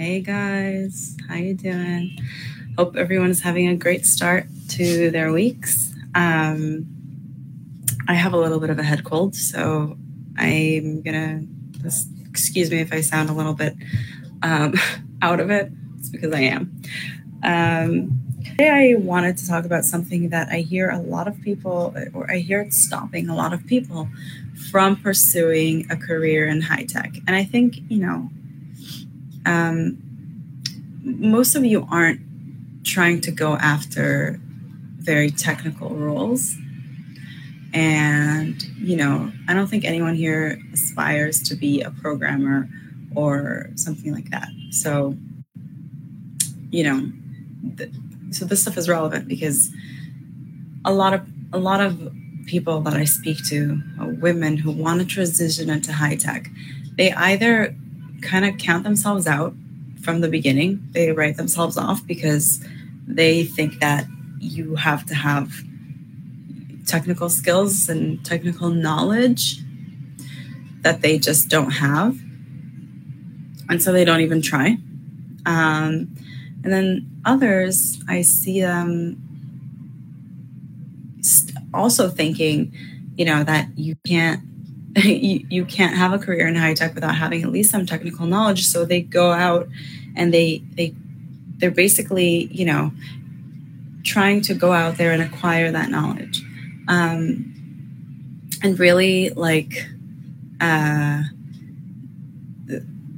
Hey guys, how you doing? Hope everyone is having a great start to their weeks. Um, I have a little bit of a head cold, so I'm gonna just excuse me if I sound a little bit um, out of it. It's because I am. Um, today, I wanted to talk about something that I hear a lot of people, or I hear it stopping a lot of people from pursuing a career in high tech. And I think, you know, um, most of you aren't trying to go after very technical roles. And, you know, I don't think anyone here aspires to be a programmer or something like that. So, you know, th- so this stuff is relevant because a lot of a lot of people that I speak to, uh, women who want to transition into high tech, they either kind of count themselves out from the beginning. They write themselves off because they think that you have to have technical skills and technical knowledge that they just don't have. And so they don't even try. Um, and then others, I see them also thinking, you know, that you can't you, you can't have a career in high tech without having at least some technical knowledge. So they go out and they they they're basically, you know, trying to go out there and acquire that knowledge. Um, and really like uh,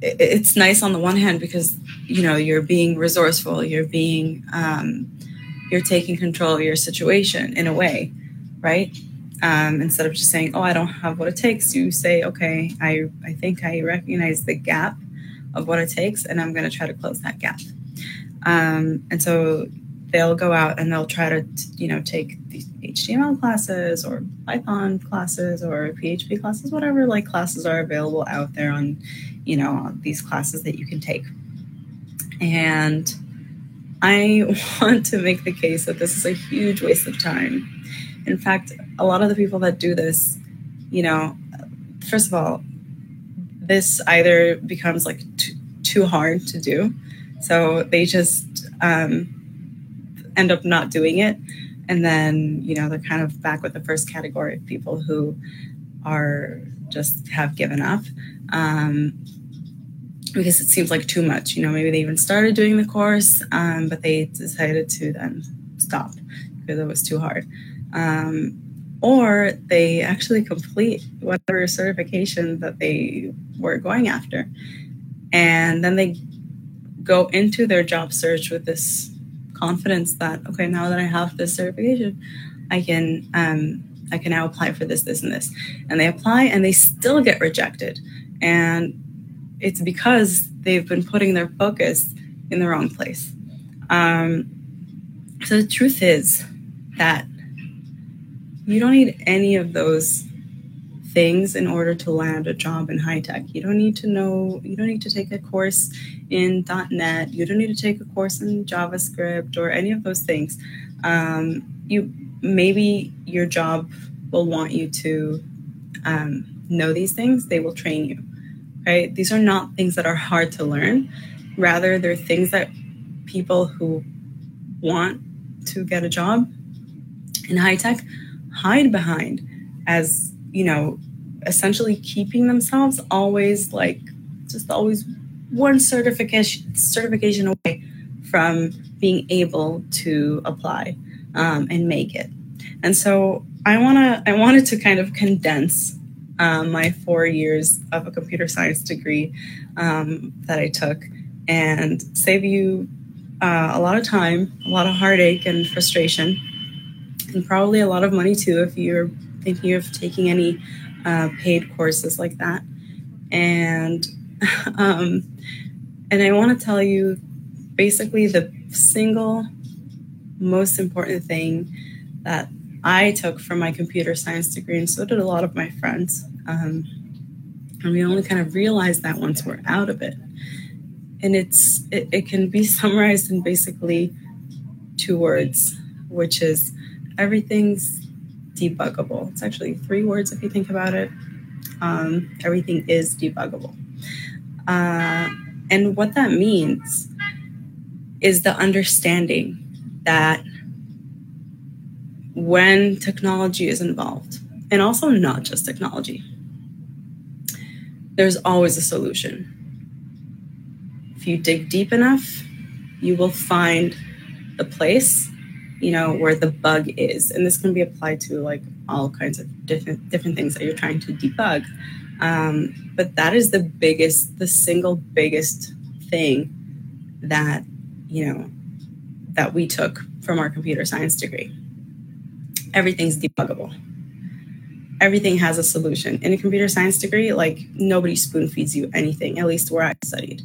it's nice on the one hand because you know you're being resourceful you're being um, you're taking control of your situation in a way right um, instead of just saying, "Oh, I don't have what it takes," you say, "Okay, I I think I recognize the gap of what it takes, and I'm going to try to close that gap." Um, and so they'll go out and they'll try to you know take these HTML classes or Python classes or PHP classes, whatever like classes are available out there on you know these classes that you can take. And I want to make the case that this is a huge waste of time in fact, a lot of the people that do this, you know, first of all, this either becomes like too, hard to do. So they just um, end up not doing it. And then, you know, they're kind of back with the first category of people who are just have given up um, because it seems like too much. You know, maybe they even started doing the course, um, but they decided to then stop because it was too hard um, or they actually complete whatever certification that they were going after. And then they go into their job search with this confidence that, okay, now that I have this certification, I can um, I can now apply for this, this, and this. And they apply and they still get rejected. And it's because they've been putting their focus in the wrong place. Um, so the truth is that you don't need any of those things in order to land a job in high tech. You don't need to know, you don't need to take a course in .NET. You don't need to take a course in JavaScript or any of those things. Um, you maybe your job will want you to um, know these things. They will train you, right? These are not things that are hard to learn. Rather, they're things that people who want to get a job in high tech hide behind as, you know, essentially keeping themselves always like just always one certification certification away from being able to apply um, and make it. And so I wanna I wanted to kind of condense um, my four years of a computer science degree um, that I took and save you uh, a lot of time, a lot of heartache and frustration and probably a lot of money too if you're thinking of taking any uh, paid courses like that. And um, and I want to tell you basically the single most important thing that I took from my computer science degree, and so did a lot of my friends. Um, and we only kind of realize that once we're out of it. And it's it, it can be summarized in basically two words, which is everything's debuggable. It's actually three words if you think about it. Um, everything is debuggable. Uh, And what that means is the understanding that when technology is involved, and also not just technology, there's always a solution. If you dig deep enough, you will find the place, you know, where the bug is. And this can be applied to like all kinds of different different things that you're trying to debug. Um, but that is the biggest, the single biggest thing that, you know, that we took from our computer science degree. Everything's debuggable. Everything has a solution. In a computer science degree, like nobody spoon feeds you anything, at least where I studied.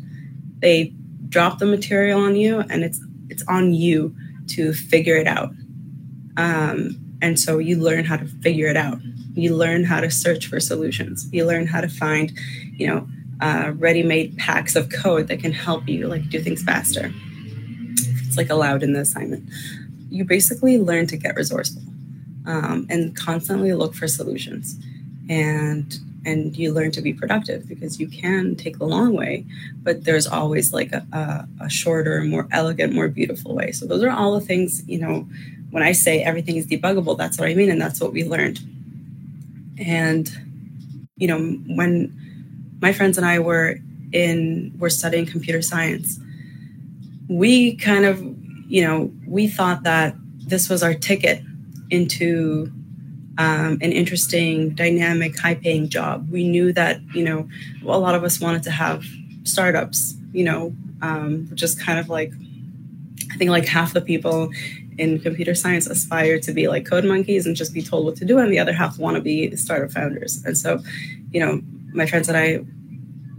They drop the material on you and it's it's on you to figure it out. Um, and so you learn how to figure it out. You learn how to search for solutions. You learn how to find, you know, uh, ready-made packs of code that can help you like do things faster. It's like allowed in the assignment. You basically learn to get resourceful um, and constantly look for solutions, and and you learn to be productive because you can take the long way, but there's always like a, a, a shorter, more elegant, more beautiful way. So those are all the things you know. When I say everything is debuggable, that's what I mean, and that's what we learned. And you know when my friends and I were in were studying computer science, we kind of, you know, we thought that this was our ticket into um, an interesting, dynamic, high-paying job. We knew that, you know, a lot of us wanted to have startups, you know, um, which is kind of like, I think like half the people in computer science aspire to be like code monkeys and just be told what to do, and the other half want to be startup founders. And so, you know, my friends and I,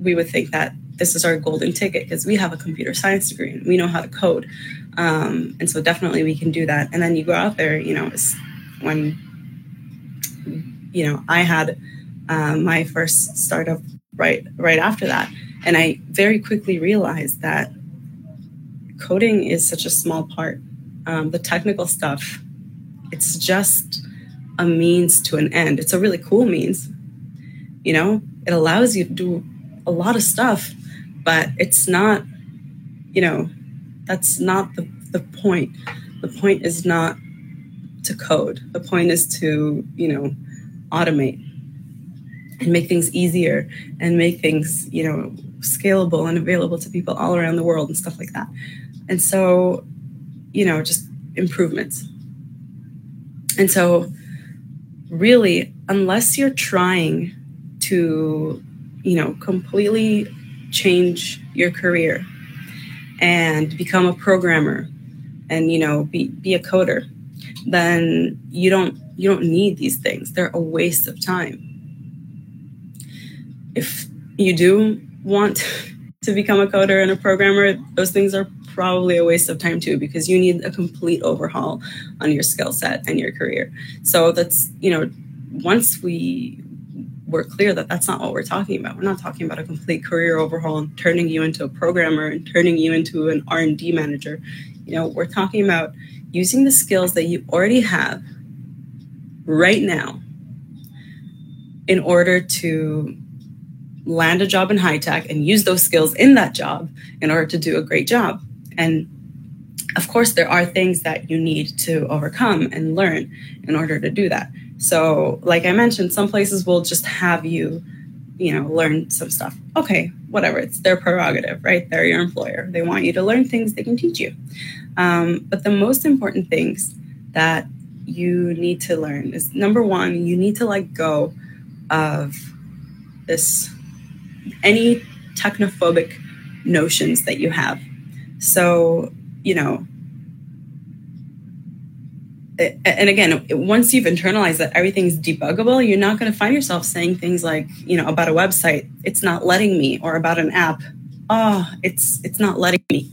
we would think that this is our golden ticket because we have a computer science degree and we know how to code. Um, and so definitely we can do that. And then you go out there, you know, when, you know, I had um, my first startup right right after that, and I very quickly realized that coding is such a small part. Um, the technical stuff, it's just a means to an end. It's a really cool means, you know, it allows you to do a lot of stuff, but it's not, you know, that's not the, the point. The point is not to code. The point is to, you know, automate and make things easier and make things, you know, scalable and available to people all around the world and stuff like that. And so, you know, just improvements. And so, really, unless you're trying to, you know, completely change your career and become a programmer and you know be, be a coder then you don't you don't need these things they're a waste of time if you do want to become a coder and a programmer those things are probably a waste of time too because you need a complete overhaul on your skill set and your career so that's you know once we we're clear that that's not what we're talking about. We're not talking about a complete career overhaul and turning you into a programmer and turning you into an R&D manager. You know, we're talking about using the skills that you already have right now in order to land a job in high tech and use those skills in that job in order to do a great job. And of course, there are things that you need to overcome and learn in order to do that. So, like I mentioned, some places will just have you, you know, learn some stuff. Okay, whatever. It's their prerogative, right? They're your employer. They want you to learn things they can teach you. Um, but the most important things that you need to learn is number one, you need to let go of this any technophobic notions that you have. So, you know, and again, once you've internalized that everything's debuggable, you're not going to find yourself saying things like, you know, about a website, it's not letting me, or about an app, oh, it's it's not letting me.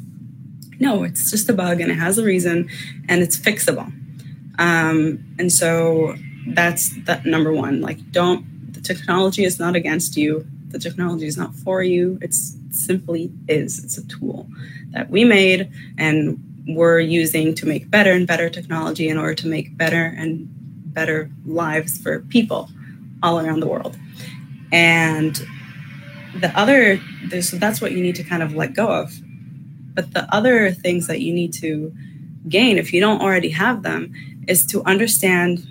No, it's just a bug and it has a reason and it's fixable. Um, and so that's that number one. Like, don't the technology is not against you. The technology is not for you. It's simply is. It's a tool that we made and we're using to make better and better technology in order to make better and better lives for people all around the world. And the other, so that's what you need to kind of let go of. But the other things that you need to gain, if you don't already have them, is to understand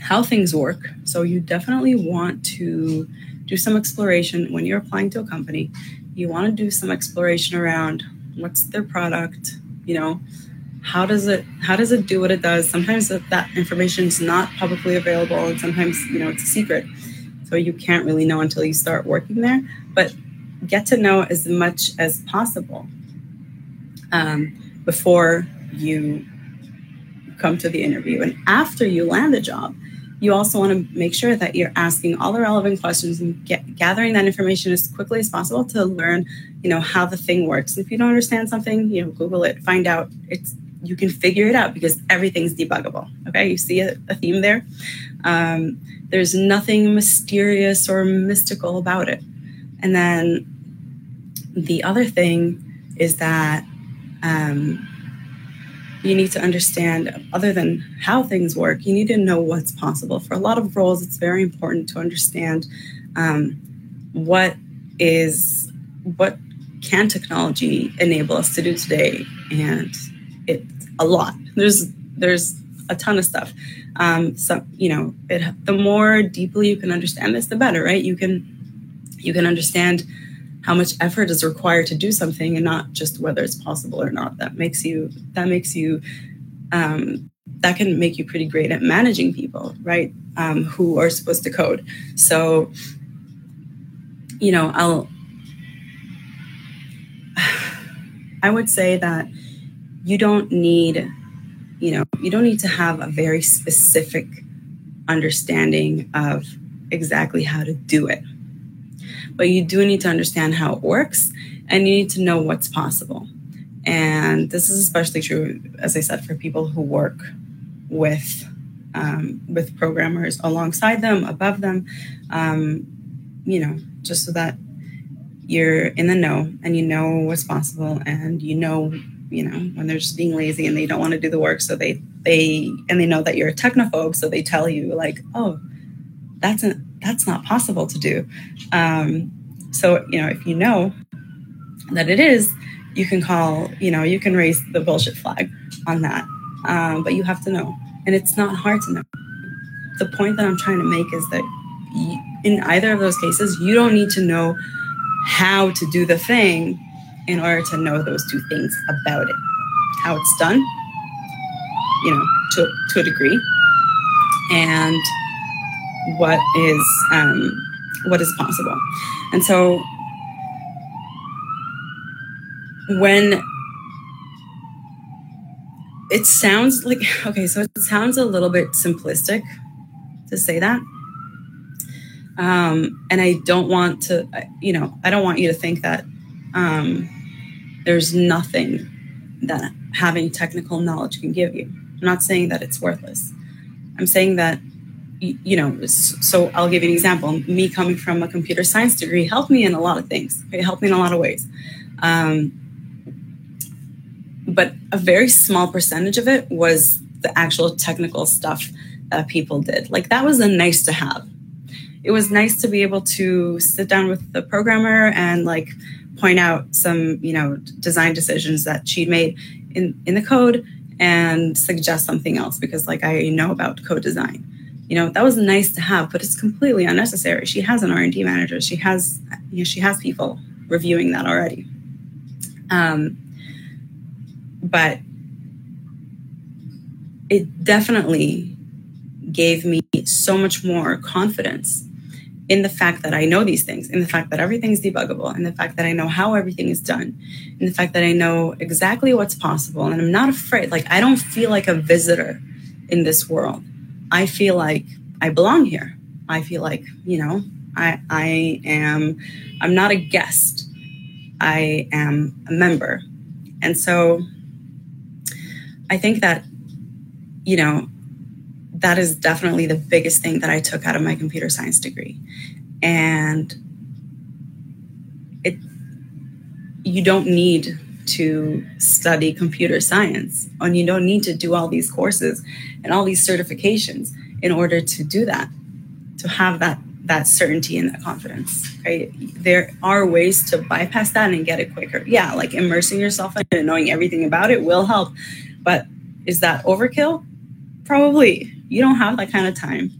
how things work. So you definitely want to do some exploration when you're applying to a company. You want to do some exploration around what's their product, you know, how does it how does it do what it does? Sometimes that, that information is not publicly available and sometimes, you know, it's a secret. So you can't really know until you start working there, but get to know as much as possible um, before you come to the interview. And after you land the job, you also want to make sure that you're asking all the relevant questions and get, gathering that information as quickly as possible to learn, you know, how the thing works. If you don't understand something, you know, Google it, find out. It's you can figure it out because everything's debuggable. Okay, you see a, a theme there. Um, there's nothing mysterious or mystical about it. And then the other thing is that um, you need to understand, other than how things work, you need to know what's possible. For a lot of roles, it's very important to understand um, what is what can technology enable us to do today, and it's a lot. There's there's a ton of stuff. Um, so you know, it, the more deeply you can understand this, the better, right? You can you can understand how much effort is required to do something and not just whether it's possible or not. That makes you that makes you um, that can make you pretty great at managing people right um, who are supposed to code. So you know i'll i would say that you don't need you know you don't need to have a very specific understanding of exactly how to do it but you do need to understand how it works and you need to know what's possible. And this is especially true, as I said, for people who work with um, with programmers alongside them, above them, um, you know, just so that you're in the know and you know what's possible and you know, you know, when they're just being lazy and they don't want to do the work, so they they and they know that you're a technophobe, so they tell you like, oh, that's a that's not possible to do. Um, so, you know, if you know that it is, you can call, you know, you can raise the bullshit flag on that. Um, but you have to know. And it's not hard to know. The point that I'm trying to make is that in either of those cases, you don't need to know how to do the thing in order to know those two things about it. How it's done, you know, to, to a degree, and what is um, what is possible. And so when it sounds like okay, so it sounds a little bit simplistic to say that. Um, and I don't want to, you know, I don't want you to think that um, there's nothing that having technical knowledge can give you. I'm not saying that it's worthless. I'm saying that you know, so I'll give you an example. Me coming from a computer science degree helped me in a lot of things. It helped me in a lot of ways. Um, but a very small percentage of it was the actual technical stuff that people did. Like that was a nice to have. It was nice to be able to sit down with the programmer and like point out some, you know, design decisions that she'd made in, in the code and suggest something else because like I know about code design you know that was nice to have but it's completely unnecessary she has an r&d manager she has you know she has people reviewing that already um, but it definitely gave me so much more confidence in the fact that I know these things, in the fact that everything's debuggable, in the fact that I know how everything is done, in the fact that I know exactly what's possible, and I'm not afraid. Like, I don't feel like a visitor in this world. I feel like I belong here. I feel like, you know, I, I am, I'm not a guest. I am a member. And so I think that, you know, that is definitely the biggest thing that I took out of my computer science degree. And it, you don't need to study computer science. And you don't need to do all these courses and all these certifications in order to do that to have that that certainty and that confidence right? There are ways to bypass that and get it quicker. Yeah like immersing yourself in it and knowing everything about it will help. But is that overkill? Probably. You don't have that kind of time.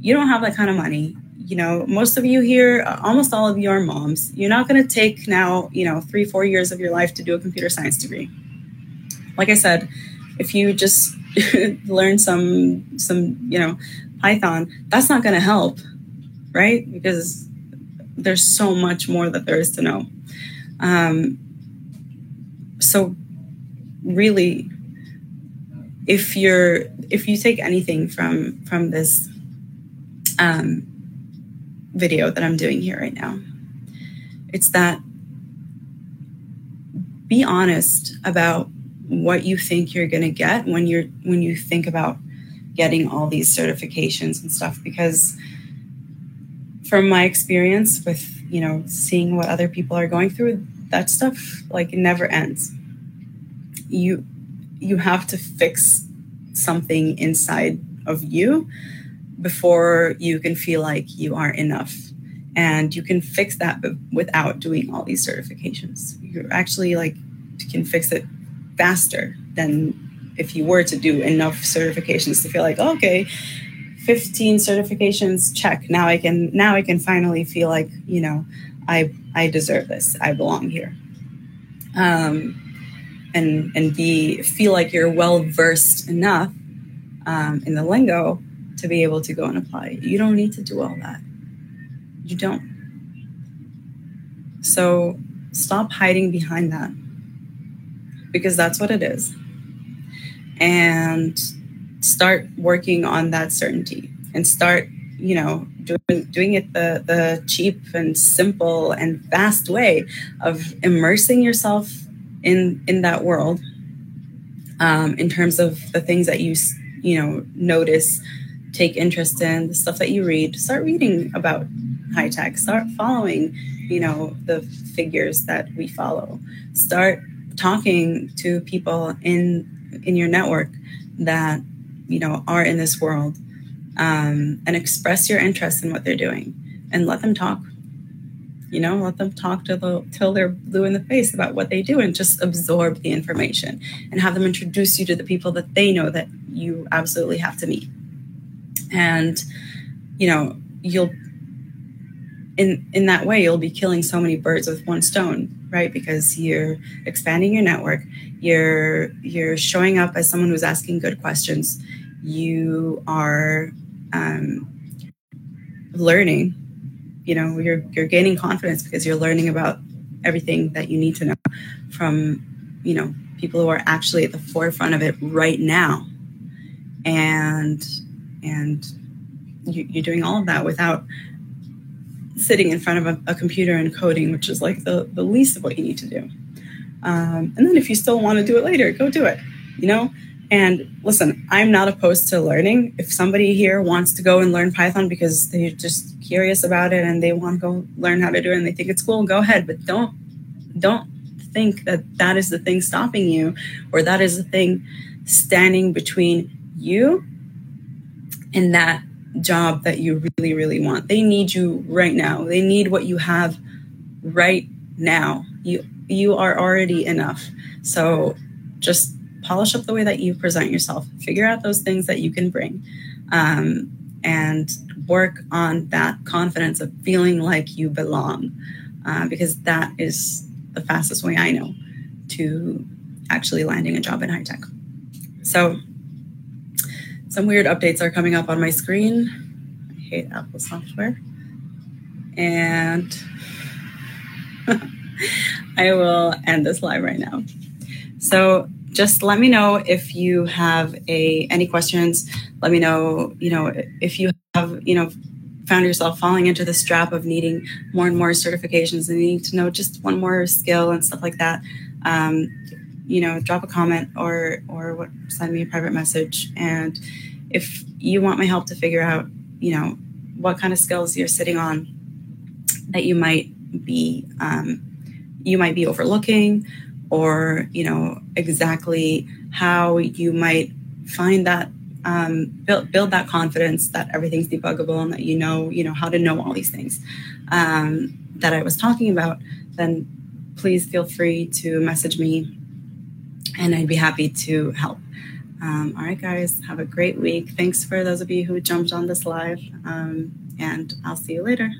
You don't have that kind of money you know most of you here almost all of you are moms you're not going to take now you know three four years of your life to do a computer science degree like i said if you just learn some some you know python that's not going to help right? Because there's so much more that there is to know. Um, so, really, if you're if you take anything from from this um, video that I'm doing here right now, it's that be honest about what you think you're going to get when you're when you think about getting all these certifications and stuff because from my experience with you know seeing what other people are going through that stuff like never ends. You you have to fix something inside of you before you can feel like you are enough. And you can fix that without doing all these certifications. You actually like can fix it faster than if you were to do enough certifications to feel like oh, okay 15 certifications check. Now i can now i can finally feel like you know i i deserve this. I belong here. Um and and be feel like you're well versed enough um, in the lingo to be able to go and apply. You don't need to do all that. You don't. So stop hiding behind that. Because that's what it is. And start working on that certainty. And start you know doing doing it the the cheap and simple and fast way of immersing yourself in in that world um, in terms of the things that you you know notice take interest in the stuff that you read start reading about high tech. Start following you know the figures that we follow. Start talking to people in in your network that you know are in this world um, and express your interest in what they're doing and let them talk. You know let them talk till, the, till they're blue in the face about what they do and just absorb the information and have them introduce you to the people that they know that you absolutely have to meet and you know you'll in in that way you'll be killing so many birds with one stone right? Because you're expanding your network. You're you're showing up as someone who's asking good questions. You are um, learning you know you're you're gaining confidence because you're learning about everything that you need to know from you know people who are actually at the forefront of it right now. And and you, are doing all of that without sitting in front of a, a, computer and coding which is like the, the least of what you need to do um, and then if you still want to do it later go do it you know and listen, I'm not opposed to learning. If somebody here wants to go and learn Python because they're just curious about it and they want to go learn how to do it and they think it's cool, go ahead. But don't don't think that that is the thing stopping you or that is the thing standing between you and that job that you really really want. They need you right now. They need what you have right now. You you are already enough. So just polish up the way that you present yourself, figure out those things that you can bring, um, and work on that confidence of feeling like you belong, uh, because that is the fastest way I know to actually landing a job in high tech. So, some weird updates are coming up on my screen. I hate Apple software. And I will end this live right now. So, just let me know if you have a any questions. Let me know, you know, if you have, you know, found yourself falling into this trap of needing more and more certifications and needing to know just one more skill and stuff like that. Um, you know, drop a comment or or what, send me a private message. And if you want my help to figure out, you know, what kind of skills you're sitting on that you might be um, you might be overlooking or you know exactly how you might find that um, build build that confidence that everything's debuggable and that you know you know how to know all these things um, that I was talking about, then please feel free to message me, and I'd be happy to help. Um, all right, guys, have a great week. Thanks for those of you who jumped on this live, um, and I'll see you later.